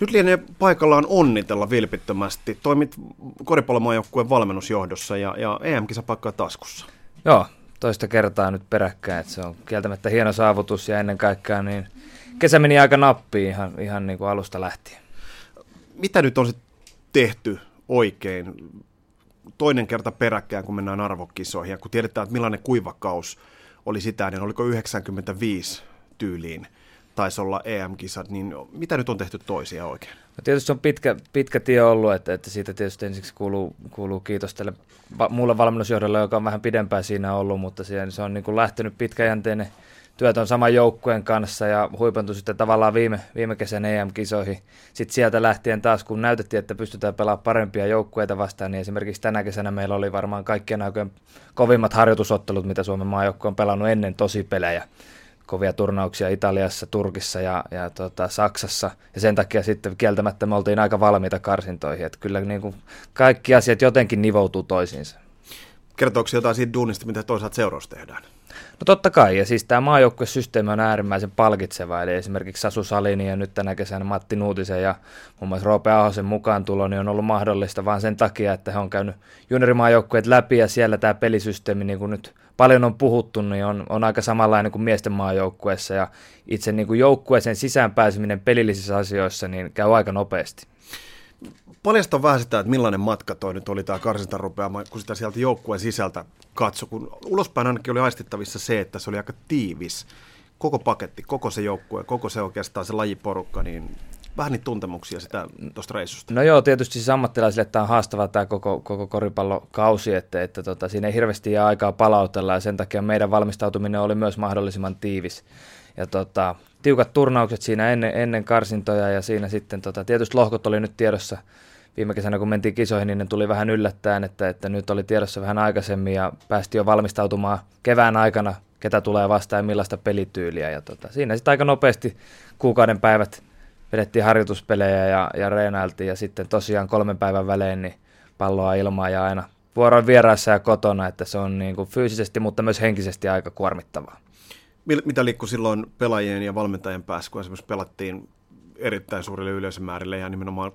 Nyt lienee paikallaan onnitella vilpittömästi. Toimit koripallomaajoukkueen valmennusjohdossa ja, ja EM-kisapaikka taskussa. Joo, toista kertaa nyt peräkkäin. Että se on kieltämättä hieno saavutus ja ennen kaikkea niin kesä meni aika nappiin ihan, ihan niin kuin alusta lähtien. Mitä nyt on sitten tehty oikein toinen kerta peräkkäin, kun mennään arvokisoihin ja kun tiedetään, että millainen kuivakaus oli sitä, niin oliko 95 tyyliin – taisi olla EM-kisat, niin mitä nyt on tehty toisia oikein? No tietysti se on pitkä, pitkä tie ollut, että, että siitä tietysti ensiksi kuuluu, kuuluu kiitos tälle muulle valmennusjohdolle, joka on vähän pidempään siinä ollut, mutta siihen, se on niin kuin lähtenyt pitkäjänteinen työt on saman joukkueen kanssa ja huipentui sitten tavallaan viime, viime kesän EM-kisoihin. Sitten sieltä lähtien taas, kun näytettiin, että pystytään pelaamaan parempia joukkueita vastaan, niin esimerkiksi tänä kesänä meillä oli varmaan kaikkien aikojen kovimmat harjoitusottelut, mitä Suomen maajoukkue on pelannut ennen tosipelejä kovia turnauksia Italiassa, Turkissa ja, ja tota, Saksassa. Ja sen takia sitten kieltämättä me oltiin aika valmiita karsintoihin. Että kyllä niin kuin kaikki asiat jotenkin nivoutuu toisiinsa. Kertooko jotain siitä duunista, mitä toisaalta seurausta tehdään? No totta kai, ja siis tämä maajoukkuesysteemi on äärimmäisen palkitseva, eli esimerkiksi Sasu Salini ja nyt tänä kesänä Matti Nuutisen ja muun muassa Roope Ahosen mukaan tulo niin on ollut mahdollista vaan sen takia, että he on käynyt juniorimaajoukkueet läpi ja siellä tämä pelisysteemi, niin kuin nyt paljon on puhuttu, niin on, on aika samanlainen kuin miesten maajoukkueessa ja itse niin kuin joukkueeseen sisään pääseminen pelillisissä asioissa niin käy aika nopeasti. Paljasta vähän sitä, että millainen matka toi nyt oli tämä karsinta rupeama, kun sitä sieltä joukkueen sisältä katso, kun ulospäin ainakin oli aistittavissa se, että se oli aika tiivis. Koko paketti, koko se joukkue, koko se oikeastaan se lajiporukka, niin vähän niitä tuntemuksia sitä tuosta reissusta. No joo, tietysti siis ammattilaisille tämä on haastava tämä koko, koko koripallokausi, että, että tota, siinä ei hirveästi jää aikaa palautella ja sen takia meidän valmistautuminen oli myös mahdollisimman tiivis. Ja tota, tiukat turnaukset siinä ennen, ennen karsintoja ja siinä sitten tota, tietysti lohkot oli nyt tiedossa viime kesänä, kun mentiin kisoihin, niin ne tuli vähän yllättäen, että, että nyt oli tiedossa vähän aikaisemmin ja päästi jo valmistautumaan kevään aikana, ketä tulee vastaan ja millaista pelityyliä. Ja tota, siinä sitten aika nopeasti kuukauden päivät vedettiin harjoituspelejä ja, ja reenailtiin ja sitten tosiaan kolmen päivän välein niin palloa ilmaa ja aina vuoroin vieraissa ja kotona, että se on niin kuin fyysisesti, mutta myös henkisesti aika kuormittavaa. Mitä liikkui silloin pelaajien ja valmentajien päässä, kun esimerkiksi pelattiin erittäin suurille yleisömäärille ja nimenomaan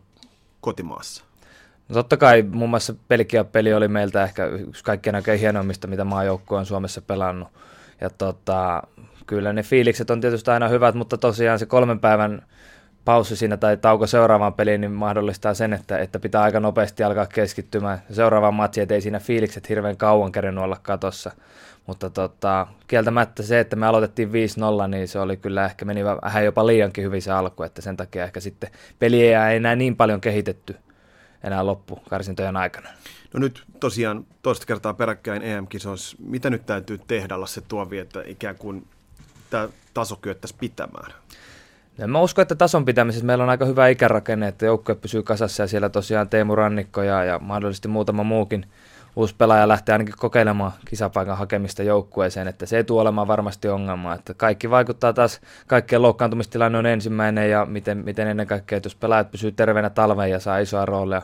kotimaassa? No totta kai muun muassa Belgia-peli oli meiltä ehkä yksi kaikkien aika hienoimmista, mitä maajoukkue on Suomessa pelannut. Ja tota, kyllä ne fiilikset on tietysti aina hyvät, mutta tosiaan se kolmen päivän paussi siinä tai tauko seuraavaan peliin niin mahdollistaa sen, että, että pitää aika nopeasti alkaa keskittymään seuraavaan matsiin, että ei siinä fiilikset hirveän kauan kerennyt olla katossa. Mutta tota, kieltämättä se, että me aloitettiin 5-0, niin se oli kyllä ehkä meni vähän jopa liiankin hyvin se alku, että sen takia ehkä sitten peliä ei enää niin paljon kehitetty enää loppu karsintojen aikana. No nyt tosiaan toista kertaa peräkkäin EM-kisoissa. Mitä nyt täytyy tehdä, se Tuovi, että ikään kuin tämä taso kyettäisiin pitämään? No, mä uskon, että tason pitämisessä meillä on aika hyvä ikärakenne, että joukkue pysyy kasassa ja siellä tosiaan Teemu Rannikko ja, ja mahdollisesti muutama muukin uusi pelaaja lähtee ainakin kokeilemaan kisapaikan hakemista joukkueeseen, että se ei tule olemaan varmasti ongelma. Että kaikki vaikuttaa taas, kaikkien loukkaantumistilanne on ensimmäinen ja miten, miten ennen kaikkea, että jos pelaajat pysyy terveenä talveen ja saa isoa roolia,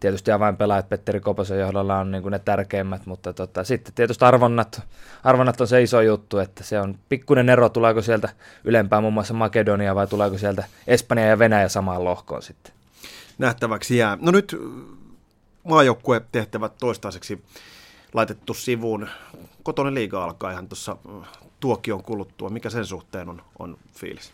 tietysti pelaajat Petteri Koposen johdolla on niin ne tärkeimmät, mutta tota, sitten tietysti arvonnat, arvonnat on se iso juttu, että se on pikkuinen ero, tuleeko sieltä ylempää muun muassa Makedonia vai tuleeko sieltä Espanja ja Venäjä samaan lohkoon sitten. Nähtäväksi jää. No nyt tehtävät toistaiseksi laitettu sivuun. Kotonen liiga alkaa ihan tuossa äh, tuokion kuluttua. Mikä sen suhteen on, on fiilis?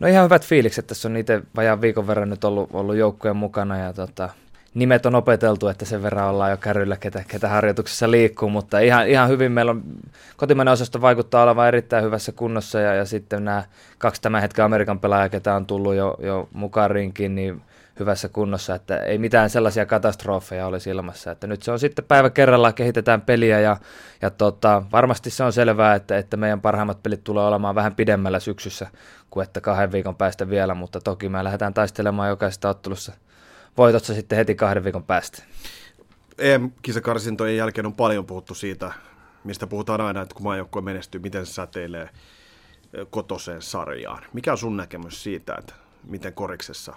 No ihan hyvät fiilikset. Tässä on itse vajaan viikon verran nyt ollut, ollut joukkueen mukana ja tota, nimet on opeteltu, että sen verran ollaan jo kärryllä, ketä, ketä harjoituksessa liikkuu, mutta ihan, ihan hyvin meillä on, kotimainen osasto vaikuttaa olevan erittäin hyvässä kunnossa ja, ja sitten nämä kaksi tämän hetken Amerikan pelaajaa, ketä on tullut jo, jo mukaan rinkiin, niin hyvässä kunnossa, että ei mitään sellaisia katastrofeja olisi ilmassa. Että nyt se on sitten päivä kerrallaan, kehitetään peliä ja, ja tota, varmasti se on selvää, että, että meidän parhaimmat pelit tulee olemaan vähän pidemmällä syksyssä kuin että kahden viikon päästä vielä, mutta toki me lähdetään taistelemaan jokaisesta ottelussa voitossa sitten heti kahden viikon päästä. EM-kisakarsintojen jälkeen on paljon puhuttu siitä, mistä puhutaan aina, että kun maajoukkue menestyy, miten se säteilee kotoseen sarjaan. Mikä on sun näkemys siitä, että miten koriksessa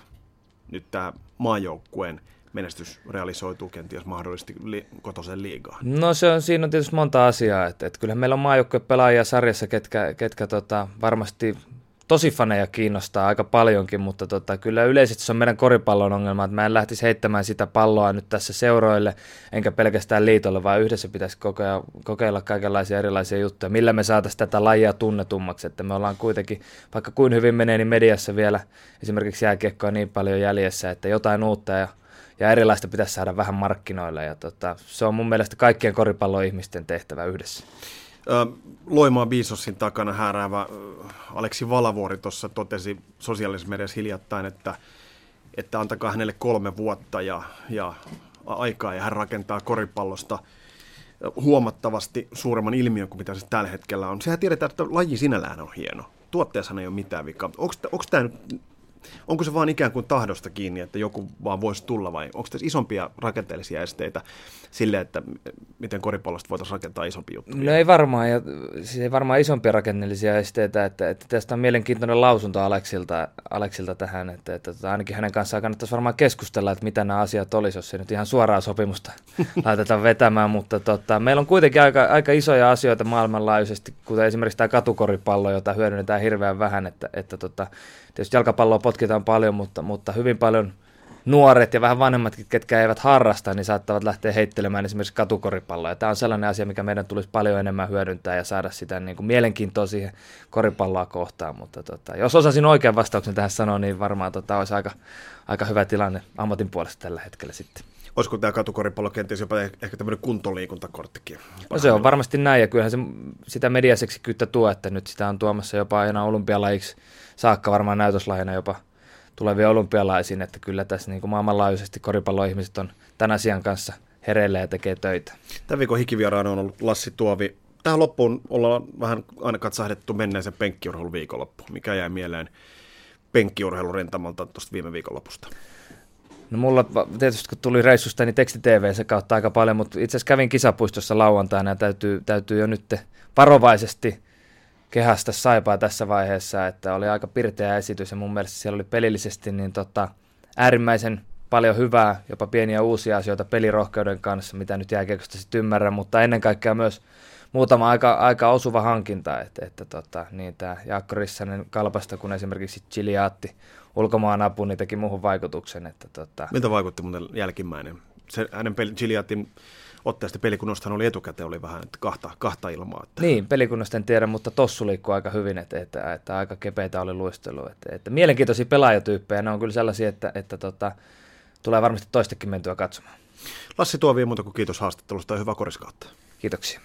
nyt tämä maajoukkueen menestys realisoituu kenties mahdollisesti li- kotoisen liigaan? No se on, siinä on tietysti monta asiaa, että, että kyllähän meillä on maajoukkue pelaajia sarjassa, ketkä, ketkä tota, varmasti tosi faneja kiinnostaa aika paljonkin, mutta tota, kyllä yleisesti se on meidän koripallon ongelma, että mä en lähtisi heittämään sitä palloa nyt tässä seuroille, enkä pelkästään liitolle, vaan yhdessä pitäisi kokeilla, kokeilla kaikenlaisia erilaisia juttuja, millä me saataisiin tätä lajia tunnetummaksi, että me ollaan kuitenkin, vaikka kuin hyvin menee, niin mediassa vielä esimerkiksi jääkiekkoa niin paljon jäljessä, että jotain uutta ja ja erilaista pitäisi saada vähän markkinoille ja tota, se on mun mielestä kaikkien koripalloihmisten tehtävä yhdessä. Loimaa Biisossin takana hääräävä Aleksi Valavuori tuossa totesi sosiaalisessa mediassa hiljattain, että, että antakaa hänelle kolme vuotta ja, ja aikaa ja hän rakentaa koripallosta huomattavasti suuremman ilmiön kuin mitä se tällä hetkellä on. Sehän tiedetään, että laji sinällään on hieno. Tuotteessa ei ole mitään vikaa. Onko tämä nyt onko se vaan ikään kuin tahdosta kiinni, että joku vaan voisi tulla vai onko tässä isompia rakenteellisia esteitä sille, että miten koripallosta voitaisiin rakentaa isompi juttu? No ei varmaan, ja siis ei varmaan isompia rakenteellisia esteitä, että, että tästä on mielenkiintoinen lausunto Aleksilta, Aleksilta tähän, että, että, että ainakin hänen kanssaan kannattaisi varmaan keskustella, että mitä nämä asiat olisi, jos se nyt ihan suoraa sopimusta laitetaan vetämään, mutta tota, meillä on kuitenkin aika, aika isoja asioita maailmanlaajuisesti, kuten esimerkiksi tämä katukoripallo, jota hyödynnetään hirveän vähän, että, että tota, tietysti jalkapalloa potkitaan paljon, mutta, mutta hyvin paljon nuoret ja vähän vanhemmatkin, ketkä eivät harrasta, niin saattavat lähteä heittelemään esimerkiksi katukoripalloa. Ja tämä on sellainen asia, mikä meidän tulisi paljon enemmän hyödyntää ja saada sitä niin kuin mielenkiintoa siihen koripalloa kohtaan. Mutta tota, jos osasin oikean vastauksen tähän sanoa, niin varmaan tota, olisi aika, aika hyvä tilanne ammatin puolesta tällä hetkellä sitten. Olisiko tämä katukoripallo kenties jopa ehkä tämmöinen kuntoliikuntakorttikin? No se on varmasti näin, ja kyllähän se sitä mediaseksikyyttä tuo, että nyt sitä on tuomassa jopa aina olympialajiksi saakka varmaan näytöslahjana jopa tulevia olympialaisiin, että kyllä tässä niin kuin maailmanlaajuisesti koripalloihmiset on tämän asian kanssa hereillä ja tekee töitä. Tämän viikon hikivieraana on ollut Lassi Tuovi. Tähän loppuun ollaan vähän aina katsahdettu menneeseen penkkiurheilun viikonloppuun. Mikä jäi mieleen penkkiurheilun rintamalta tuosta viime viikonlopusta? No mulla tietysti kun tuli reissusta, niin teksti TV se kautta aika paljon, mutta itse asiassa kävin kisapuistossa lauantaina ja täytyy, täytyy jo nyt varovaisesti kehästä saipaa tässä vaiheessa, että oli aika pirteä esitys ja mun mielestä siellä oli pelillisesti niin tota, äärimmäisen paljon hyvää, jopa pieniä uusia asioita pelirohkeuden kanssa, mitä nyt jääkiekosta sitten ymmärrän, mutta ennen kaikkea myös muutama aika, aika osuva hankinta, että, että tota, niin tämä Jaakko Rissanen kalpasta, kun esimerkiksi Chiliaatti ulkomaan apu, niin teki muuhun vaikutuksen. Että, tota... Miltä vaikutti muuten jälkimmäinen? Se, hänen peli, otteesta pelikunnostahan oli etukäteen oli vähän että kahta, kahta ilmaa. Että... Niin, pelikunnasta en tiedä, mutta tossu liikkuu aika hyvin, että, että, että aika kepeitä oli luistelu. Että, että mielenkiintoisia pelaajatyyppejä, ne on kyllä sellaisia, että, että tota, tulee varmasti toistakin mentyä katsomaan. Lassi Tuovi, muuta kuin kiitos haastattelusta ja hyvää koriskautta. Kiitoksia.